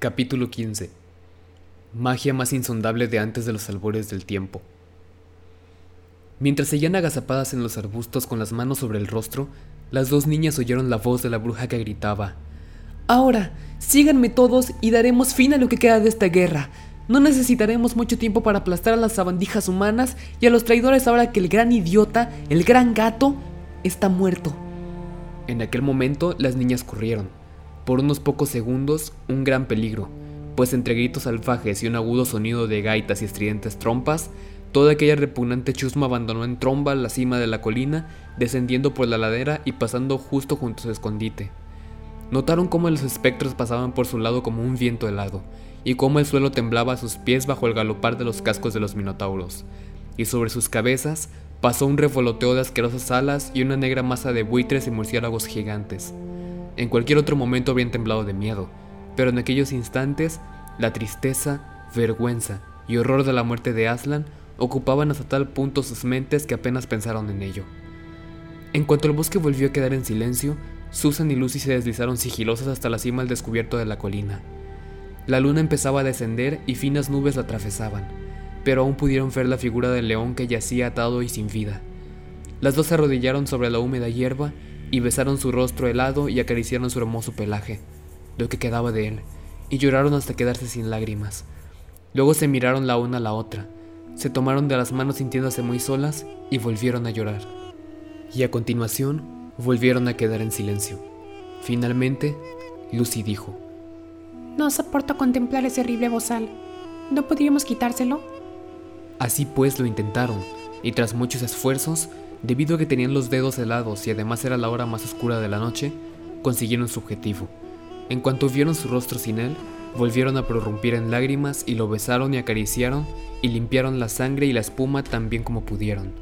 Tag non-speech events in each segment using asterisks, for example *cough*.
Capítulo 15 Magia más insondable de antes de los albores del tiempo. Mientras seguían agazapadas en los arbustos con las manos sobre el rostro, las dos niñas oyeron la voz de la bruja que gritaba: Ahora, síganme todos y daremos fin a lo que queda de esta guerra. No necesitaremos mucho tiempo para aplastar a las sabandijas humanas y a los traidores ahora que el gran idiota, el gran gato, está muerto. En aquel momento las niñas corrieron. Por unos pocos segundos, un gran peligro, pues entre gritos salvajes y un agudo sonido de gaitas y estridentes trompas, toda aquella repugnante chusma abandonó en tromba la cima de la colina, descendiendo por la ladera y pasando justo junto a su escondite. Notaron cómo los espectros pasaban por su lado como un viento helado, y cómo el suelo temblaba a sus pies bajo el galopar de los cascos de los minotauros, y sobre sus cabezas pasó un revoloteo de asquerosas alas y una negra masa de buitres y murciélagos gigantes. En cualquier otro momento habrían temblado de miedo, pero en aquellos instantes, la tristeza, vergüenza y horror de la muerte de Aslan ocupaban hasta tal punto sus mentes que apenas pensaron en ello. En cuanto el bosque volvió a quedar en silencio, Susan y Lucy se deslizaron sigilosas hasta la cima al descubierto de la colina. La luna empezaba a descender y finas nubes la atravesaban, pero aún pudieron ver la figura del león que yacía atado y sin vida. Las dos se arrodillaron sobre la húmeda hierba y besaron su rostro helado y acariciaron su hermoso pelaje, lo que quedaba de él, y lloraron hasta quedarse sin lágrimas. Luego se miraron la una a la otra, se tomaron de las manos sintiéndose muy solas y volvieron a llorar. Y a continuación volvieron a quedar en silencio. Finalmente, Lucy dijo, no soporto contemplar ese horrible bozal. ¿No podríamos quitárselo? Así pues lo intentaron, y tras muchos esfuerzos, debido a que tenían los dedos helados y además era la hora más oscura de la noche, consiguieron su objetivo. En cuanto vieron su rostro sin él, volvieron a prorrumpir en lágrimas y lo besaron y acariciaron y limpiaron la sangre y la espuma tan bien como pudieron.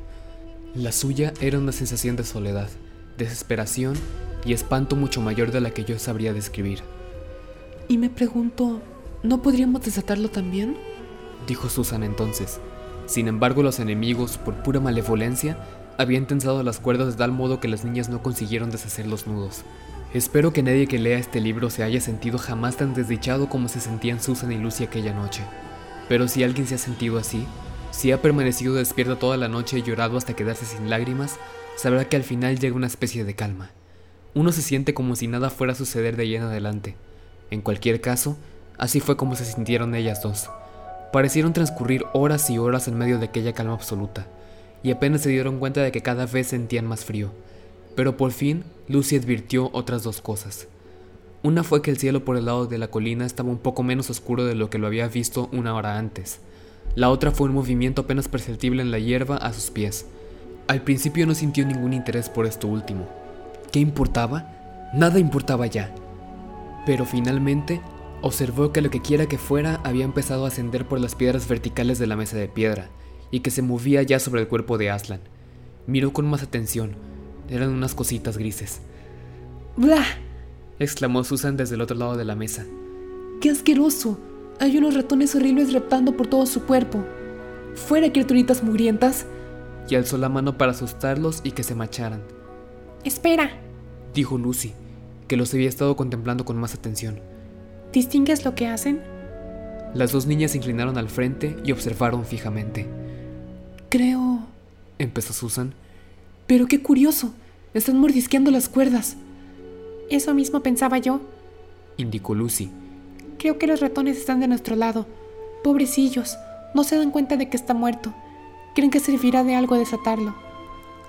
La suya era una sensación de soledad, desesperación y espanto mucho mayor de la que yo sabría describir. Y me pregunto, ¿no podríamos desatarlo también? Dijo Susan entonces. Sin embargo, los enemigos, por pura malevolencia, habían tensado las cuerdas de tal modo que las niñas no consiguieron deshacer los nudos. Espero que nadie que lea este libro se haya sentido jamás tan desdichado como se sentían Susan y Lucy aquella noche. Pero si alguien se ha sentido así, si ha permanecido despierto toda la noche y llorado hasta quedarse sin lágrimas, sabrá que al final llega una especie de calma. Uno se siente como si nada fuera a suceder de ahí en adelante, en cualquier caso, así fue como se sintieron ellas dos. Parecieron transcurrir horas y horas en medio de aquella calma absoluta, y apenas se dieron cuenta de que cada vez sentían más frío. Pero por fin, Lucy advirtió otras dos cosas. Una fue que el cielo por el lado de la colina estaba un poco menos oscuro de lo que lo había visto una hora antes. La otra fue un movimiento apenas perceptible en la hierba a sus pies. Al principio no sintió ningún interés por esto último. ¿Qué importaba? Nada importaba ya. Pero finalmente observó que lo que quiera que fuera había empezado a ascender por las piedras verticales de la mesa de piedra y que se movía ya sobre el cuerpo de Aslan. Miró con más atención. Eran unas cositas grises. ¡Blah! exclamó Susan desde el otro lado de la mesa. ¡Qué asqueroso! Hay unos ratones horribles reptando por todo su cuerpo. ¡Fuera, criaturitas mugrientas! Y alzó la mano para asustarlos y que se macharan. ¡Espera! dijo Lucy que los había estado contemplando con más atención. ¿Distingues lo que hacen? Las dos niñas se inclinaron al frente y observaron fijamente. Creo... empezó Susan. Pero qué curioso, están mordisqueando las cuerdas. Eso mismo pensaba yo, indicó Lucy. Creo que los ratones están de nuestro lado. Pobrecillos, no se dan cuenta de que está muerto. Creen que servirá de algo desatarlo.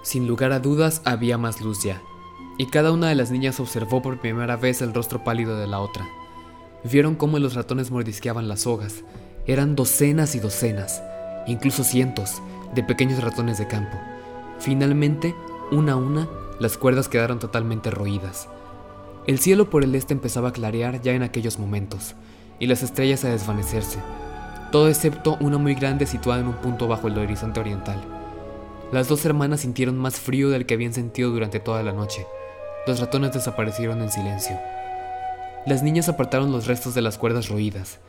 Sin lugar a dudas, había más luz ya y cada una de las niñas observó por primera vez el rostro pálido de la otra. Vieron cómo los ratones mordisqueaban las sogas. Eran docenas y docenas, incluso cientos, de pequeños ratones de campo. Finalmente, una a una, las cuerdas quedaron totalmente roídas. El cielo por el este empezaba a clarear ya en aquellos momentos, y las estrellas a desvanecerse, todo excepto una muy grande situada en un punto bajo el horizonte oriental. Las dos hermanas sintieron más frío del que habían sentido durante toda la noche, los ratones desaparecieron en silencio. Las niñas apartaron los restos de las cuerdas roídas.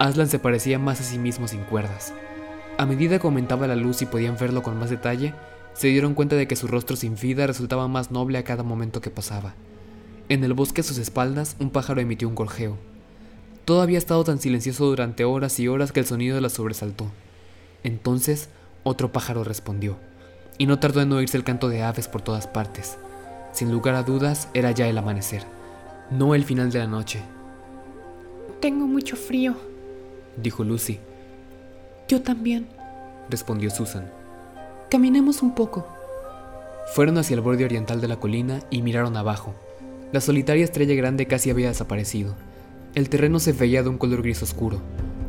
Aslan se parecía más a sí mismo sin cuerdas. A medida que aumentaba la luz y podían verlo con más detalle, se dieron cuenta de que su rostro sin vida resultaba más noble a cada momento que pasaba. En el bosque a sus espaldas, un pájaro emitió un gorjeo. Todo había estado tan silencioso durante horas y horas que el sonido la sobresaltó. Entonces, otro pájaro respondió, y no tardó en oírse el canto de aves por todas partes. Sin lugar a dudas, era ya el amanecer, no el final de la noche. Tengo mucho frío, dijo Lucy. Yo también, respondió Susan. Caminemos un poco. Fueron hacia el borde oriental de la colina y miraron abajo. La solitaria estrella grande casi había desaparecido. El terreno se veía de un color gris oscuro,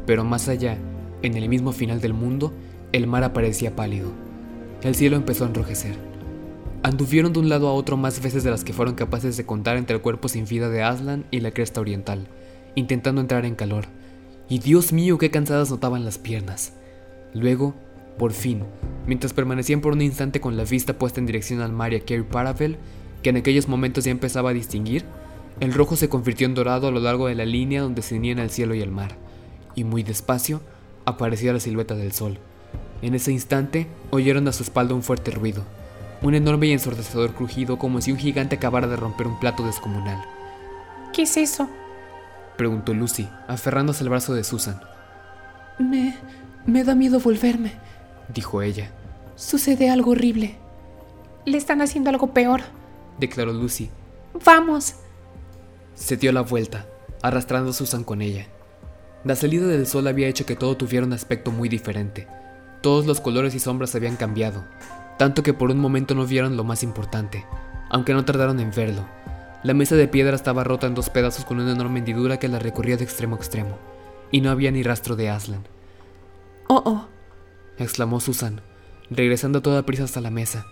pero más allá, en el mismo final del mundo, el mar aparecía pálido. El cielo empezó a enrojecer. Anduvieron de un lado a otro más veces de las que fueron capaces de contar entre el cuerpo sin vida de Aslan y la cresta oriental, intentando entrar en calor. Y Dios mío, qué cansadas notaban las piernas. Luego, por fin, mientras permanecían por un instante con la vista puesta en dirección al mar y a Kerry Paravel, que en aquellos momentos ya empezaba a distinguir, el rojo se convirtió en dorado a lo largo de la línea donde se unían el cielo y el mar, y muy despacio aparecía la silueta del sol. En ese instante oyeron a su espalda un fuerte ruido, un enorme y ensordecedor crujido como si un gigante acabara de romper un plato descomunal. ¿Qué es eso? Preguntó Lucy, aferrándose al brazo de Susan. Me... me da miedo volverme, dijo ella. Sucede algo horrible. Le están haciendo algo peor, declaró Lucy. Vamos. Se dio la vuelta, arrastrando a Susan con ella. La salida del sol había hecho que todo tuviera un aspecto muy diferente. Todos los colores y sombras habían cambiado, tanto que por un momento no vieron lo más importante, aunque no tardaron en verlo. La mesa de piedra estaba rota en dos pedazos con una enorme hendidura que la recorría de extremo a extremo, y no había ni rastro de Aslan. Oh, oh, exclamó Susan, regresando a toda prisa hasta la mesa.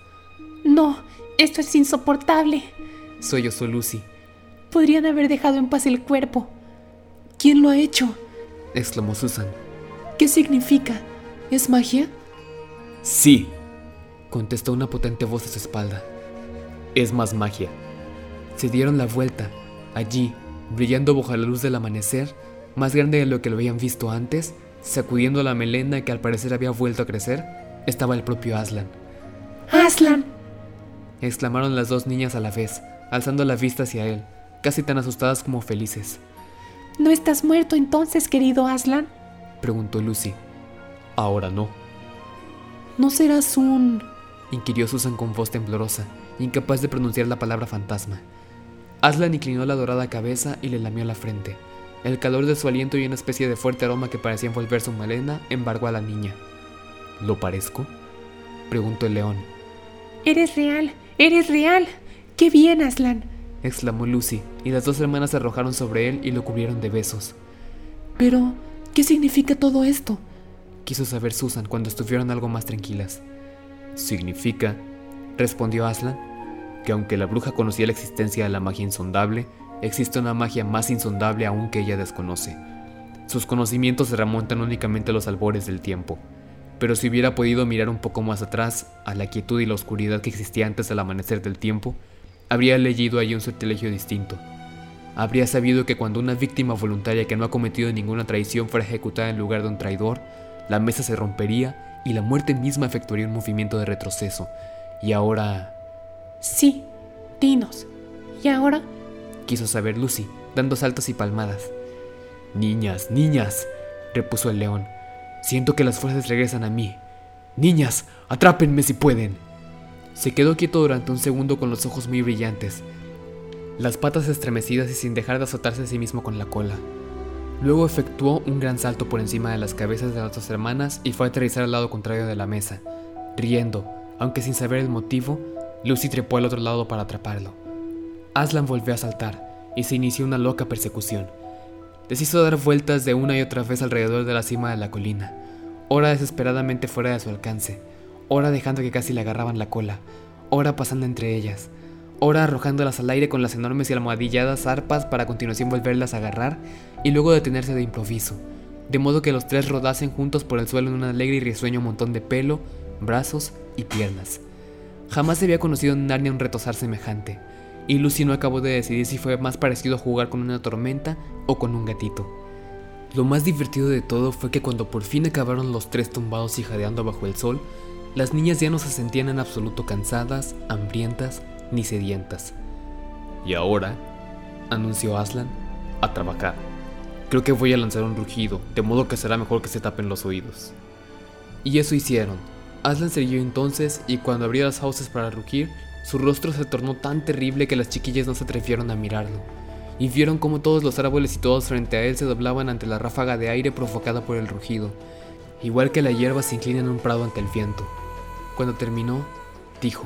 No, esto es insoportable. Sollozó Lucy. Podrían haber dejado en paz el cuerpo. ¿Quién lo ha hecho? exclamó Susan. ¿Qué significa? ¿Es magia? Sí, contestó una potente voz a su espalda. Es más magia. Se dieron la vuelta. Allí, brillando bajo la luz del amanecer, más grande de lo que lo habían visto antes, sacudiendo la melena que al parecer había vuelto a crecer, estaba el propio Aslan. ¡Aslan! exclamaron las dos niñas a la vez, alzando la vista hacia él, casi tan asustadas como felices. ¿No estás muerto entonces, querido Aslan? preguntó Lucy. Ahora no. ¿No serás un... inquirió Susan con voz temblorosa, incapaz de pronunciar la palabra fantasma. Aslan inclinó la dorada cabeza y le lamió la frente. El calor de su aliento y una especie de fuerte aroma que parecía envolver su melena embargó a la niña. ¿Lo parezco? preguntó el león. Eres real, eres real. ¡Qué bien, Aslan! exclamó Lucy, y las dos hermanas se arrojaron sobre él y lo cubrieron de besos. Pero, ¿qué significa todo esto? quiso saber Susan cuando estuvieron algo más tranquilas. Significa, respondió Aslan, que aunque la bruja conocía la existencia de la magia insondable, existe una magia más insondable aún que ella desconoce. Sus conocimientos se remontan únicamente a los albores del tiempo, pero si hubiera podido mirar un poco más atrás, a la quietud y la oscuridad que existía antes del amanecer del tiempo, habría leído allí un sortilegio distinto. Habría sabido que cuando una víctima voluntaria que no ha cometido ninguna traición fuera ejecutada en lugar de un traidor, la mesa se rompería y la muerte misma efectuaría un movimiento de retroceso. Y ahora... Sí, dinos. ¿Y ahora? quiso saber Lucy, dando saltos y palmadas. Niñas, niñas, repuso el león. Siento que las fuerzas regresan a mí. Niñas, atrápenme si pueden. Se quedó quieto durante un segundo con los ojos muy brillantes, las patas estremecidas y sin dejar de azotarse a sí mismo con la cola. Luego efectuó un gran salto por encima de las cabezas de las dos hermanas y fue a aterrizar al lado contrario de la mesa. Riendo, aunque sin saber el motivo, Lucy trepó al otro lado para atraparlo. Aslan volvió a saltar y se inició una loca persecución. Les hizo dar vueltas de una y otra vez alrededor de la cima de la colina, ora desesperadamente fuera de su alcance, ora dejando que casi le agarraban la cola, ora pasando entre ellas, ora arrojándolas al aire con las enormes y almohadilladas arpas para a continuación volverlas a agarrar y luego detenerse de improviso, de modo que los tres rodasen juntos por el suelo en un alegre y risueño montón de pelo, brazos y piernas. Jamás se había conocido en Narnia un retosar semejante, y Lucy no acabó de decidir si fue más parecido a jugar con una tormenta o con un gatito. Lo más divertido de todo fue que cuando por fin acabaron los tres tumbados y jadeando bajo el sol, las niñas ya no se sentían en absoluto cansadas, hambrientas ni sedientas. Y ahora, anunció Aslan, a trabajar. Creo que voy a lanzar un rugido, de modo que será mejor que se tapen los oídos. Y eso hicieron. Aslan se irguió entonces y cuando abrió las fauces para rugir, su rostro se tornó tan terrible que las chiquillas no se atrevieron a mirarlo, y vieron cómo todos los árboles y todos frente a él se doblaban ante la ráfaga de aire provocada por el rugido, igual que la hierba se inclina en un prado ante el viento. Cuando terminó, dijo,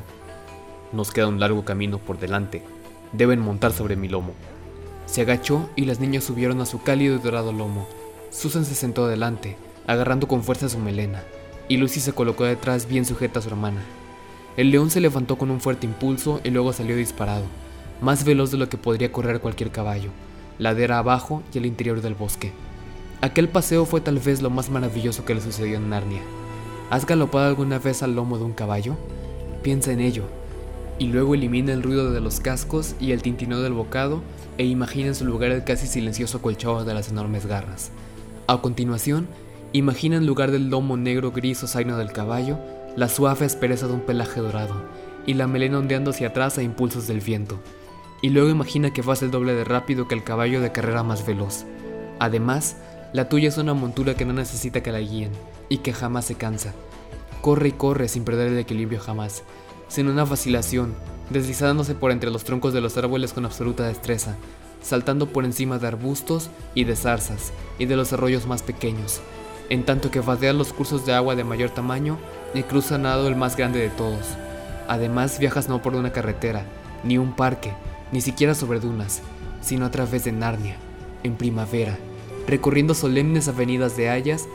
Nos queda un largo camino por delante, deben montar sobre mi lomo. Se agachó y las niñas subieron a su cálido y dorado lomo. Susan se sentó adelante, agarrando con fuerza su melena, y Lucy se colocó detrás bien sujeta a su hermana. El león se levantó con un fuerte impulso y luego salió disparado, más veloz de lo que podría correr cualquier caballo, ladera abajo y al interior del bosque. Aquel paseo fue tal vez lo más maravilloso que le sucedió en Narnia. ¿Has galopado alguna vez al lomo de un caballo? Piensa en ello, y luego elimina el ruido de los cascos y el tintineo del bocado e imagina en su lugar el casi silencioso colchado de las enormes garras. A continuación, imagina en lugar del lomo negro gris o zaino del caballo, la suave aspereza de un pelaje dorado y la melena ondeando hacia atrás a impulsos del viento. Y luego imagina que vas el doble de rápido que el caballo de carrera más veloz. Además, la tuya es una montura que no necesita que la guíen y que jamás se cansa. Corre y corre sin perder el equilibrio jamás, sin una vacilación, deslizándose por entre los troncos de los árboles con absoluta destreza, saltando por encima de arbustos y de zarzas y de los arroyos más pequeños, en tanto que vadea los cursos de agua de mayor tamaño y cruza nado el más grande de todos. Además viajas no por una carretera, ni un parque, ni siquiera sobre dunas, sino a través de Narnia, en primavera, recorriendo solemnes avenidas de hayas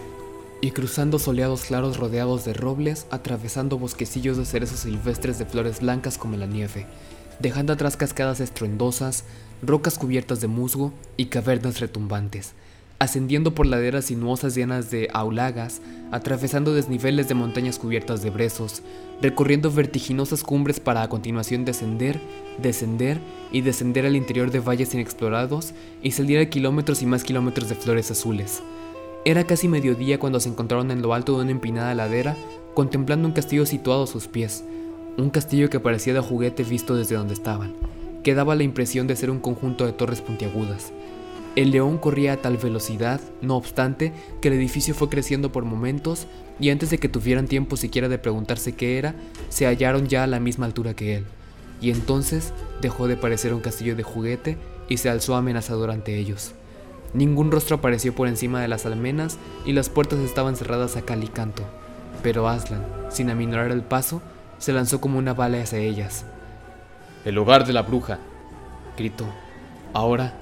y cruzando soleados claros rodeados de robles, atravesando bosquecillos de cerezos silvestres de flores blancas como la nieve, dejando atrás cascadas estruendosas, rocas cubiertas de musgo y cavernas retumbantes, ascendiendo por laderas sinuosas llenas de aulagas, atravesando desniveles de montañas cubiertas de brezos, recorriendo vertiginosas cumbres para a continuación descender, descender y descender al interior de valles inexplorados y salir a kilómetros y más kilómetros de flores azules. Era casi mediodía cuando se encontraron en lo alto de una empinada ladera, contemplando un castillo situado a sus pies, un castillo que parecía de juguete visto desde donde estaban, que daba la impresión de ser un conjunto de torres puntiagudas. El león corría a tal velocidad, no obstante, que el edificio fue creciendo por momentos y antes de que tuvieran tiempo siquiera de preguntarse qué era, se hallaron ya a la misma altura que él. Y entonces dejó de parecer un castillo de juguete y se alzó amenazador ante ellos. Ningún rostro apareció por encima de las almenas y las puertas estaban cerradas a cal y canto. Pero Aslan, sin aminorar el paso, se lanzó como una bala hacia ellas. El hogar de la bruja, gritó. Ahora,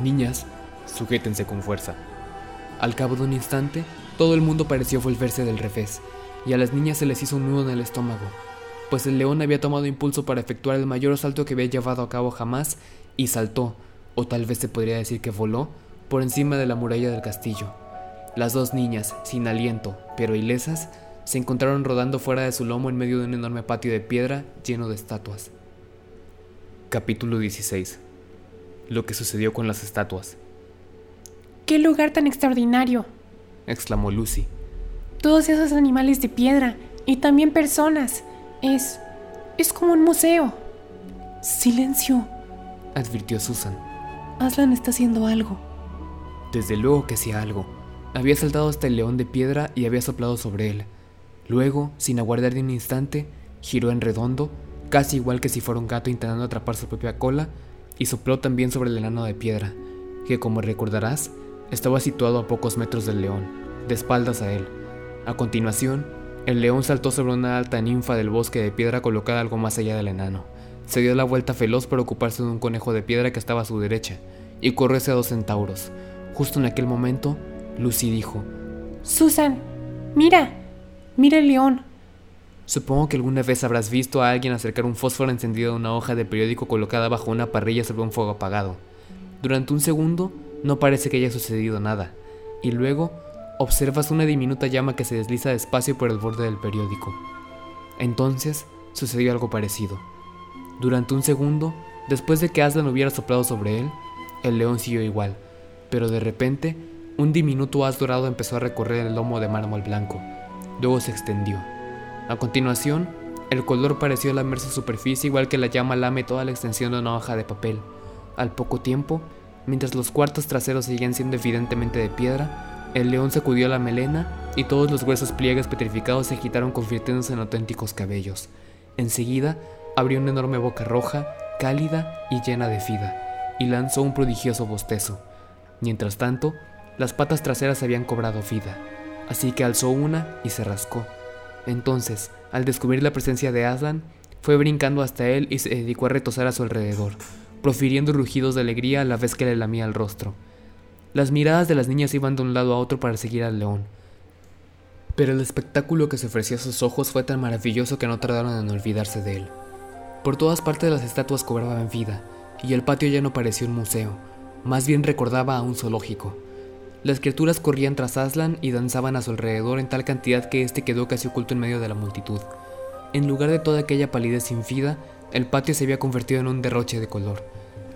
niñas, sujétense con fuerza. Al cabo de un instante, todo el mundo pareció volverse del revés, y a las niñas se les hizo un nudo en el estómago, pues el león había tomado impulso para efectuar el mayor salto que había llevado a cabo jamás, y saltó, o tal vez se podría decir que voló, por encima de la muralla del castillo. Las dos niñas, sin aliento, pero ilesas, se encontraron rodando fuera de su lomo en medio de un enorme patio de piedra lleno de estatuas. Capítulo 16. Lo que sucedió con las estatuas. ¡Qué lugar tan extraordinario! exclamó Lucy. Todos esos animales de piedra y también personas. Es... es como un museo. Silencio, advirtió Susan. Aslan está haciendo algo. Desde luego que hacía algo. Había saltado hasta el león de piedra y había soplado sobre él. Luego, sin aguardar ni un instante, giró en redondo, casi igual que si fuera un gato intentando atrapar su propia cola, y sopló también sobre el enano de piedra, que como recordarás, estaba situado a pocos metros del león, de espaldas a él. A continuación, el león saltó sobre una alta ninfa del bosque de piedra colocada algo más allá del enano. Se dio la vuelta veloz para ocuparse de un conejo de piedra que estaba a su derecha, y corrió hacia dos centauros, Justo en aquel momento, Lucy dijo, Susan, mira, mira el león. Supongo que alguna vez habrás visto a alguien acercar un fósforo encendido a una hoja de periódico colocada bajo una parrilla sobre un fuego apagado. Durante un segundo no parece que haya sucedido nada, y luego observas una diminuta llama que se desliza despacio por el borde del periódico. Entonces sucedió algo parecido. Durante un segundo, después de que Aslan hubiera soplado sobre él, el león siguió igual, pero de repente un diminuto haz dorado empezó a recorrer el lomo de mármol blanco. Luego se extendió. A continuación, el color pareció lamer su superficie igual que la llama lame toda la extensión de una hoja de papel. Al poco tiempo, Mientras los cuartos traseros seguían siendo evidentemente de piedra, el león sacudió la melena y todos los gruesos pliegues petrificados se agitaron convirtiéndose en auténticos cabellos. Enseguida, abrió una enorme boca roja, cálida y llena de vida, y lanzó un prodigioso bostezo. Mientras tanto, las patas traseras habían cobrado vida, así que alzó una y se rascó. Entonces, al descubrir la presencia de Aslan, fue brincando hasta él y se dedicó a retosar a su alrededor, profiriendo rugidos de alegría a la vez que le lamía el rostro. Las miradas de las niñas iban de un lado a otro para seguir al león. Pero el espectáculo que se ofrecía a sus ojos fue tan maravilloso que no tardaron en olvidarse de él. Por todas partes las estatuas cobraban vida, y el patio ya no parecía un museo, más bien recordaba a un zoológico. Las criaturas corrían tras Aslan y danzaban a su alrededor en tal cantidad que éste quedó casi oculto en medio de la multitud. En lugar de toda aquella palidez sin vida, el patio se había convertido en un derroche de color.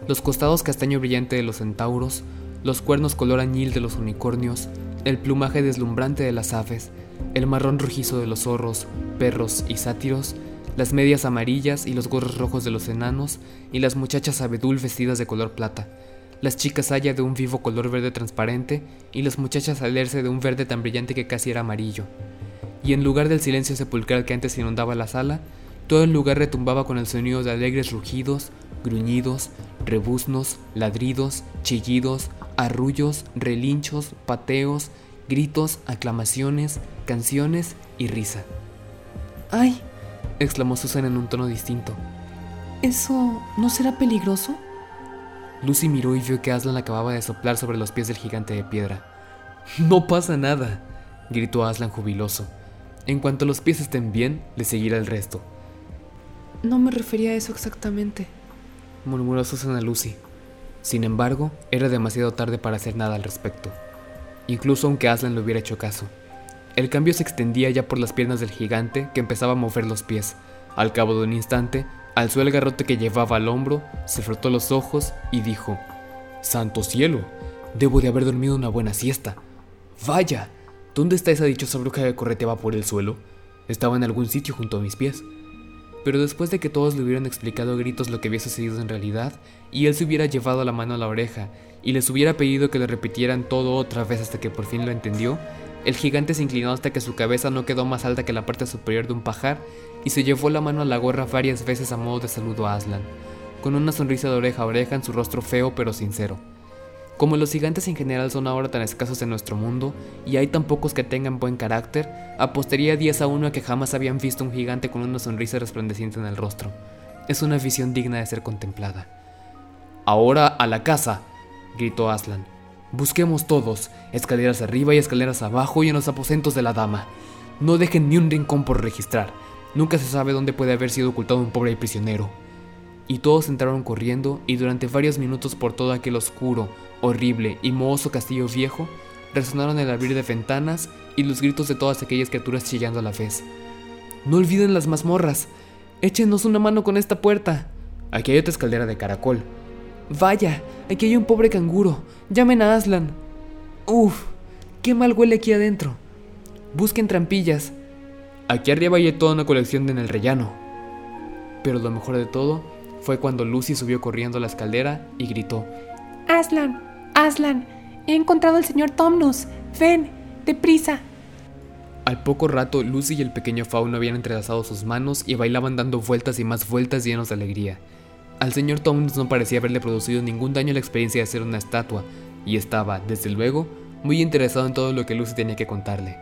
Los costados castaño brillante de los centauros, los cuernos color añil de los unicornios, el plumaje deslumbrante de las aves, el marrón rojizo de los zorros, perros y sátiros, las medias amarillas y los gorros rojos de los enanos y las muchachas abedul vestidas de color plata, las chicas haya de un vivo color verde transparente y las muchachas alerce de un verde tan brillante que casi era amarillo. Y en lugar del silencio sepulcral que antes inundaba la sala, todo el lugar retumbaba con el sonido de alegres rugidos, gruñidos, rebuznos, ladridos, chillidos, arrullos, relinchos, pateos, gritos, aclamaciones, canciones y risa. ¡Ay! exclamó Susan en un tono distinto. ¿Eso no será peligroso? Lucy miró y vio que Aslan acababa de soplar sobre los pies del gigante de piedra. No pasa nada, gritó Aslan jubiloso. En cuanto los pies estén bien, le seguirá el resto. No me refería a eso exactamente, murmuró Susan a Lucy. Sin embargo, era demasiado tarde para hacer nada al respecto, incluso aunque Aslan le hubiera hecho caso. El cambio se extendía ya por las piernas del gigante que empezaba a mover los pies. Al cabo de un instante, alzó el garrote que llevaba al hombro, se frotó los ojos y dijo, Santo cielo, debo de haber dormido una buena siesta. Vaya, ¿dónde está esa dichosa bruja que correteaba por el suelo? Estaba en algún sitio junto a mis pies. Pero después de que todos le hubieran explicado a gritos lo que había sucedido en realidad, y él se hubiera llevado la mano a la oreja, y les hubiera pedido que le repitieran todo otra vez hasta que por fin lo entendió, el gigante se inclinó hasta que su cabeza no quedó más alta que la parte superior de un pajar y se llevó la mano a la gorra varias veces a modo de saludo a Aslan, con una sonrisa de oreja a oreja en su rostro feo pero sincero. Como los gigantes en general son ahora tan escasos en nuestro mundo, y hay tan pocos que tengan buen carácter, apostaría 10 a 1 a que jamás habían visto un gigante con una sonrisa resplandeciente en el rostro. Es una visión digna de ser contemplada. Ahora a la casa, gritó Aslan. Busquemos todos, escaleras arriba y escaleras abajo y en los aposentos de la dama. No dejen ni un rincón por registrar. Nunca se sabe dónde puede haber sido ocultado un pobre prisionero. Y todos entraron corriendo y durante varios minutos por todo aquel oscuro, horrible y mohoso castillo viejo, resonaron el abrir de ventanas y los gritos de todas aquellas criaturas chillando a la vez. No olviden las mazmorras. Échenos una mano con esta puerta. Aquí hay otra escalera de caracol. Vaya, aquí hay un pobre canguro. Llamen a Aslan. Uf, qué mal huele aquí adentro. Busquen trampillas. Aquí arriba hay toda una colección de en el rellano. Pero lo mejor de todo fue cuando Lucy subió corriendo a la escalera y gritó: Aslan, Aslan, he encontrado al señor Tomnus. Ven, deprisa. Al poco rato, Lucy y el pequeño fauno habían entrelazado sus manos y bailaban dando vueltas y más vueltas llenos de alegría. Al señor Tomnus no parecía haberle producido ningún daño la experiencia de hacer una estatua, y estaba, desde luego, muy interesado en todo lo que Lucy tenía que contarle.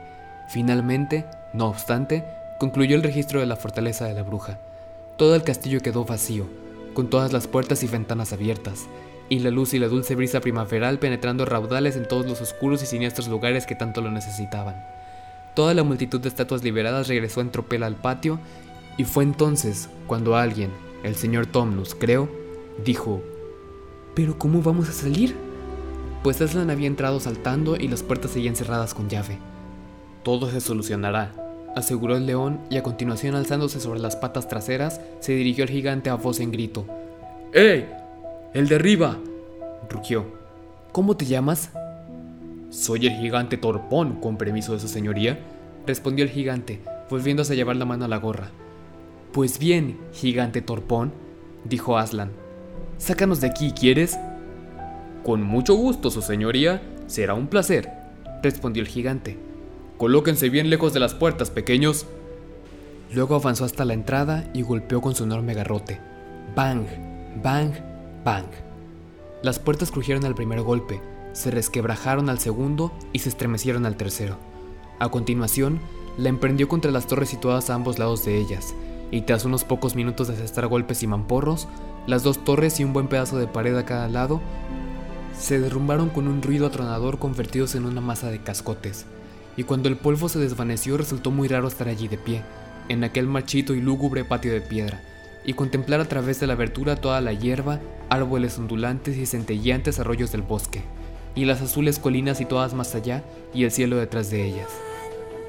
Finalmente, no obstante, concluyó el registro de la fortaleza de la bruja. Todo el castillo quedó vacío, con todas las puertas y ventanas abiertas, y la luz y la dulce brisa primaveral penetrando raudales en todos los oscuros y siniestros lugares que tanto lo necesitaban. Toda la multitud de estatuas liberadas regresó en tropel al patio, y fue entonces cuando alguien, el señor Tomnus, creo, dijo, ¿Pero cómo vamos a salir? Pues Aslan había entrado saltando y las puertas seguían cerradas con llave. Todo se solucionará, aseguró el león y a continuación alzándose sobre las patas traseras, se dirigió al gigante a voz en grito. ¡Eh! ¡El de arriba! rugió. ¿Cómo te llamas? Soy el gigante Torpón, con permiso de su señoría, respondió el gigante, volviéndose a llevar la mano a la gorra. Pues bien, gigante torpón, dijo Aslan. Sácanos de aquí, ¿quieres? Con mucho gusto, su señoría. Será un placer, respondió el gigante. Colóquense bien lejos de las puertas, pequeños. Luego avanzó hasta la entrada y golpeó con su enorme garrote. Bang, bang, bang. Las puertas crujieron al primer golpe, se resquebrajaron al segundo y se estremecieron al tercero. A continuación, la emprendió contra las torres situadas a ambos lados de ellas, y tras unos pocos minutos de asestar golpes y mamporros, las dos torres y un buen pedazo de pared a cada lado se derrumbaron con un ruido atronador convertidos en una masa de cascotes, y cuando el polvo se desvaneció resultó muy raro estar allí de pie, en aquel marchito y lúgubre patio de piedra, y contemplar a través de la abertura toda la hierba, árboles ondulantes y centelleantes arroyos del bosque, y las azules colinas y todas más allá, y el cielo detrás de ellas.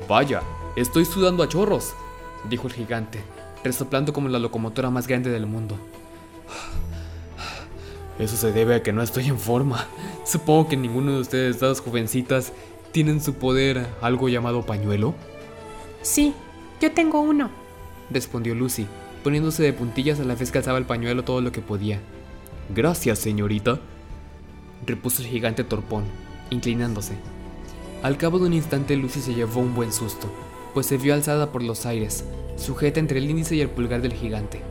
Vaya, estoy sudando a chorros, dijo el gigante, resoplando como la locomotora más grande del mundo. Eso se debe a que no estoy en forma. Supongo que ninguno de ustedes, dos jovencitas, tienen su poder algo llamado pañuelo. Sí, yo tengo uno, respondió Lucy, poniéndose de puntillas a la vez que alzaba el pañuelo todo lo que podía. Gracias, señorita, repuso el gigante torpón, inclinándose. Al cabo de un instante Lucy se llevó un buen susto, pues se vio alzada por los aires, sujeta entre el índice y el pulgar del gigante.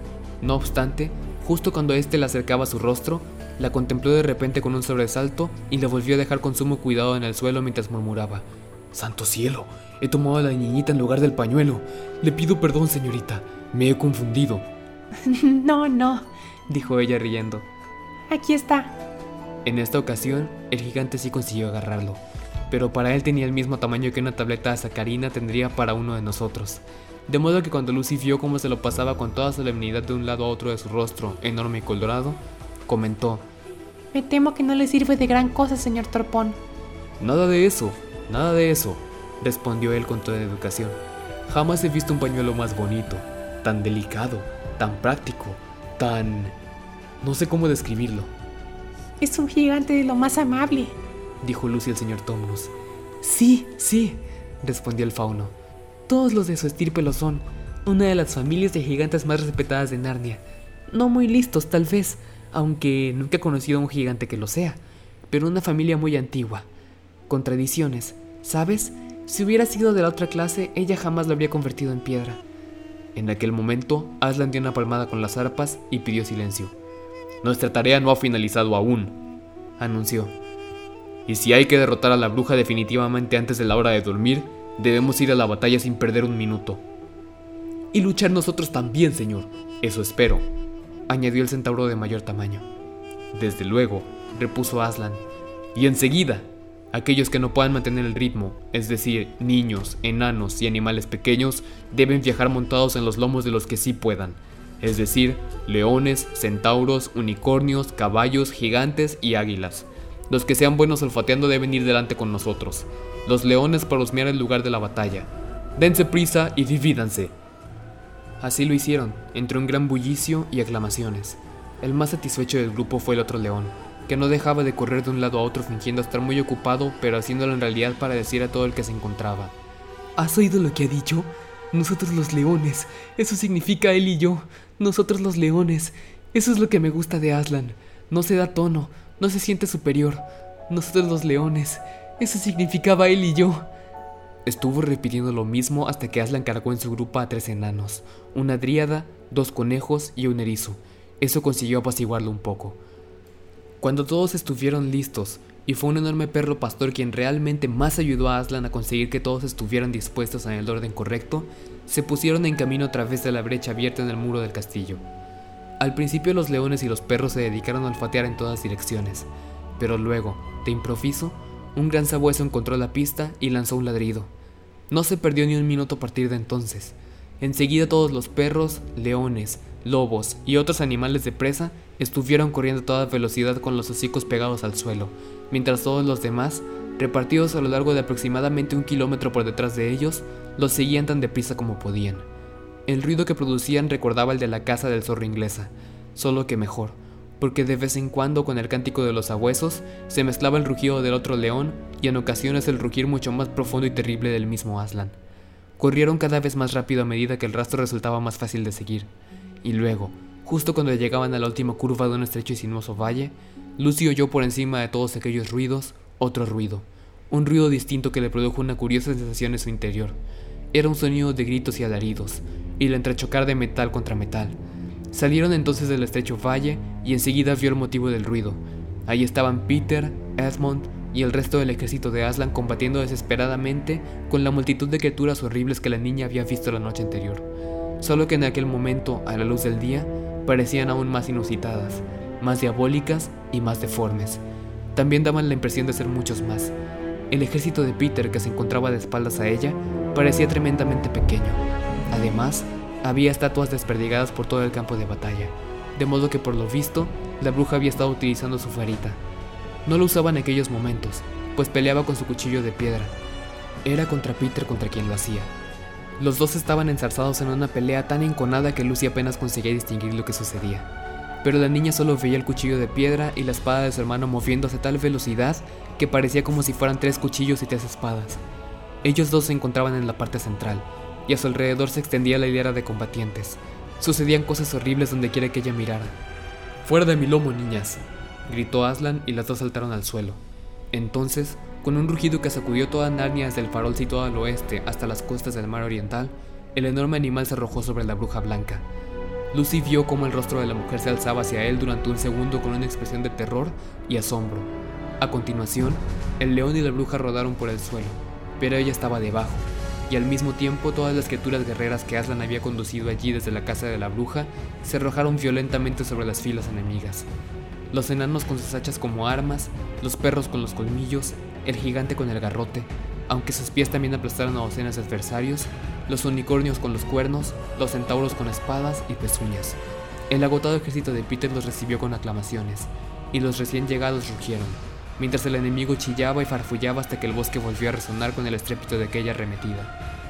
No obstante, justo cuando éste le acercaba su rostro, la contempló de repente con un sobresalto y la volvió a dejar con sumo cuidado en el suelo mientras murmuraba, Santo cielo, he tomado a la niñita en lugar del pañuelo. Le pido perdón, señorita, me he confundido. *laughs* no, no, dijo ella riendo. Aquí está. En esta ocasión, el gigante sí consiguió agarrarlo, pero para él tenía el mismo tamaño que una tableta de sacarina tendría para uno de nosotros. De modo que cuando Lucy vio cómo se lo pasaba con toda solemnidad de un lado a otro de su rostro, enorme y colorado, comentó, Me temo que no le sirve de gran cosa, señor Torpón. Nada de eso, nada de eso, respondió él con toda educación. Jamás he visto un pañuelo más bonito, tan delicado, tan práctico, tan... no sé cómo describirlo. Es un gigante de lo más amable, dijo Lucy al señor Tomnus. Sí, sí, respondió el fauno. Todos los de su estirpe lo son, una de las familias de gigantes más respetadas de Narnia. No muy listos, tal vez, aunque nunca he conocido a un gigante que lo sea, pero una familia muy antigua, con tradiciones, ¿sabes? Si hubiera sido de la otra clase, ella jamás lo habría convertido en piedra. En aquel momento, Aslan dio una palmada con las arpas y pidió silencio. Nuestra tarea no ha finalizado aún, anunció. Y si hay que derrotar a la bruja definitivamente antes de la hora de dormir, debemos ir a la batalla sin perder un minuto. Y luchar nosotros también, señor. Eso espero, añadió el centauro de mayor tamaño. Desde luego, repuso Aslan. Y enseguida, aquellos que no puedan mantener el ritmo, es decir, niños, enanos y animales pequeños, deben viajar montados en los lomos de los que sí puedan, es decir, leones, centauros, unicornios, caballos, gigantes y águilas. Los que sean buenos olfateando deben ir delante con nosotros. Los leones para husmear el lugar de la batalla. Dense prisa y divídanse. Así lo hicieron, entre un gran bullicio y aclamaciones. El más satisfecho del grupo fue el otro león, que no dejaba de correr de un lado a otro fingiendo estar muy ocupado, pero haciéndolo en realidad para decir a todo el que se encontraba. ¿Has oído lo que ha dicho? Nosotros los leones. Eso significa él y yo. Nosotros los leones. Eso es lo que me gusta de Aslan. No se da tono, no se siente superior. Nosotros los leones. Eso significaba él y yo. Estuvo repitiendo lo mismo hasta que Aslan cargó en su grupo a tres enanos, una dríada, dos conejos y un erizo. Eso consiguió apaciguarlo un poco. Cuando todos estuvieron listos, y fue un enorme perro pastor quien realmente más ayudó a Aslan a conseguir que todos estuvieran dispuestos en el orden correcto, se pusieron en camino a través de la brecha abierta en el muro del castillo. Al principio los leones y los perros se dedicaron a olfatear en todas direcciones, pero luego, de improviso, un gran sabueso encontró la pista y lanzó un ladrido. No se perdió ni un minuto a partir de entonces. Enseguida todos los perros, leones, lobos y otros animales de presa estuvieron corriendo a toda velocidad con los hocicos pegados al suelo, mientras todos los demás, repartidos a lo largo de aproximadamente un kilómetro por detrás de ellos, los seguían tan deprisa como podían. El ruido que producían recordaba el de la casa del zorro inglesa, solo que mejor, porque de vez en cuando con el cántico de los sabuesos se mezclaba el rugido del otro león y en ocasiones el rugir mucho más profundo y terrible del mismo Aslan. Corrieron cada vez más rápido a medida que el rastro resultaba más fácil de seguir, y luego, Justo cuando llegaban a la última curva de un estrecho y sinuoso valle, Lucy oyó por encima de todos aquellos ruidos otro ruido, un ruido distinto que le produjo una curiosa sensación en su interior. Era un sonido de gritos y alaridos, y el entrechocar de metal contra metal. Salieron entonces del estrecho valle y enseguida vio el motivo del ruido. Ahí estaban Peter, Edmund y el resto del ejército de Aslan combatiendo desesperadamente con la multitud de criaturas horribles que la niña había visto la noche anterior. Solo que en aquel momento, a la luz del día, parecían aún más inusitadas, más diabólicas y más deformes. También daban la impresión de ser muchos más. El ejército de Peter, que se encontraba de espaldas a ella, parecía tremendamente pequeño. Además, había estatuas desperdigadas por todo el campo de batalla, de modo que por lo visto, la bruja había estado utilizando su farita. No lo usaba en aquellos momentos, pues peleaba con su cuchillo de piedra. Era contra Peter contra quien lo hacía. Los dos estaban enzarzados en una pelea tan enconada que Lucy apenas conseguía distinguir lo que sucedía. Pero la niña solo veía el cuchillo de piedra y la espada de su hermano moviéndose a tal velocidad que parecía como si fueran tres cuchillos y tres espadas. Ellos dos se encontraban en la parte central, y a su alrededor se extendía la hilera de combatientes. Sucedían cosas horribles donde quiera que ella mirara. Fuera de mi lomo, niñas, gritó Aslan y las dos saltaron al suelo. Entonces, con un rugido que sacudió toda Narnia desde el farol situado al oeste hasta las costas del mar oriental, el enorme animal se arrojó sobre la bruja blanca. Lucy vio cómo el rostro de la mujer se alzaba hacia él durante un segundo con una expresión de terror y asombro. A continuación, el león y la bruja rodaron por el suelo, pero ella estaba debajo, y al mismo tiempo todas las criaturas guerreras que Aslan había conducido allí desde la casa de la bruja se arrojaron violentamente sobre las filas enemigas. Los enanos con sus hachas como armas, los perros con los colmillos, el gigante con el garrote, aunque sus pies también aplastaron a docenas de adversarios, los unicornios con los cuernos, los centauros con espadas y pezuñas. El agotado ejército de Peter los recibió con aclamaciones, y los recién llegados rugieron, mientras el enemigo chillaba y farfullaba hasta que el bosque volvió a resonar con el estrépito de aquella arremetida.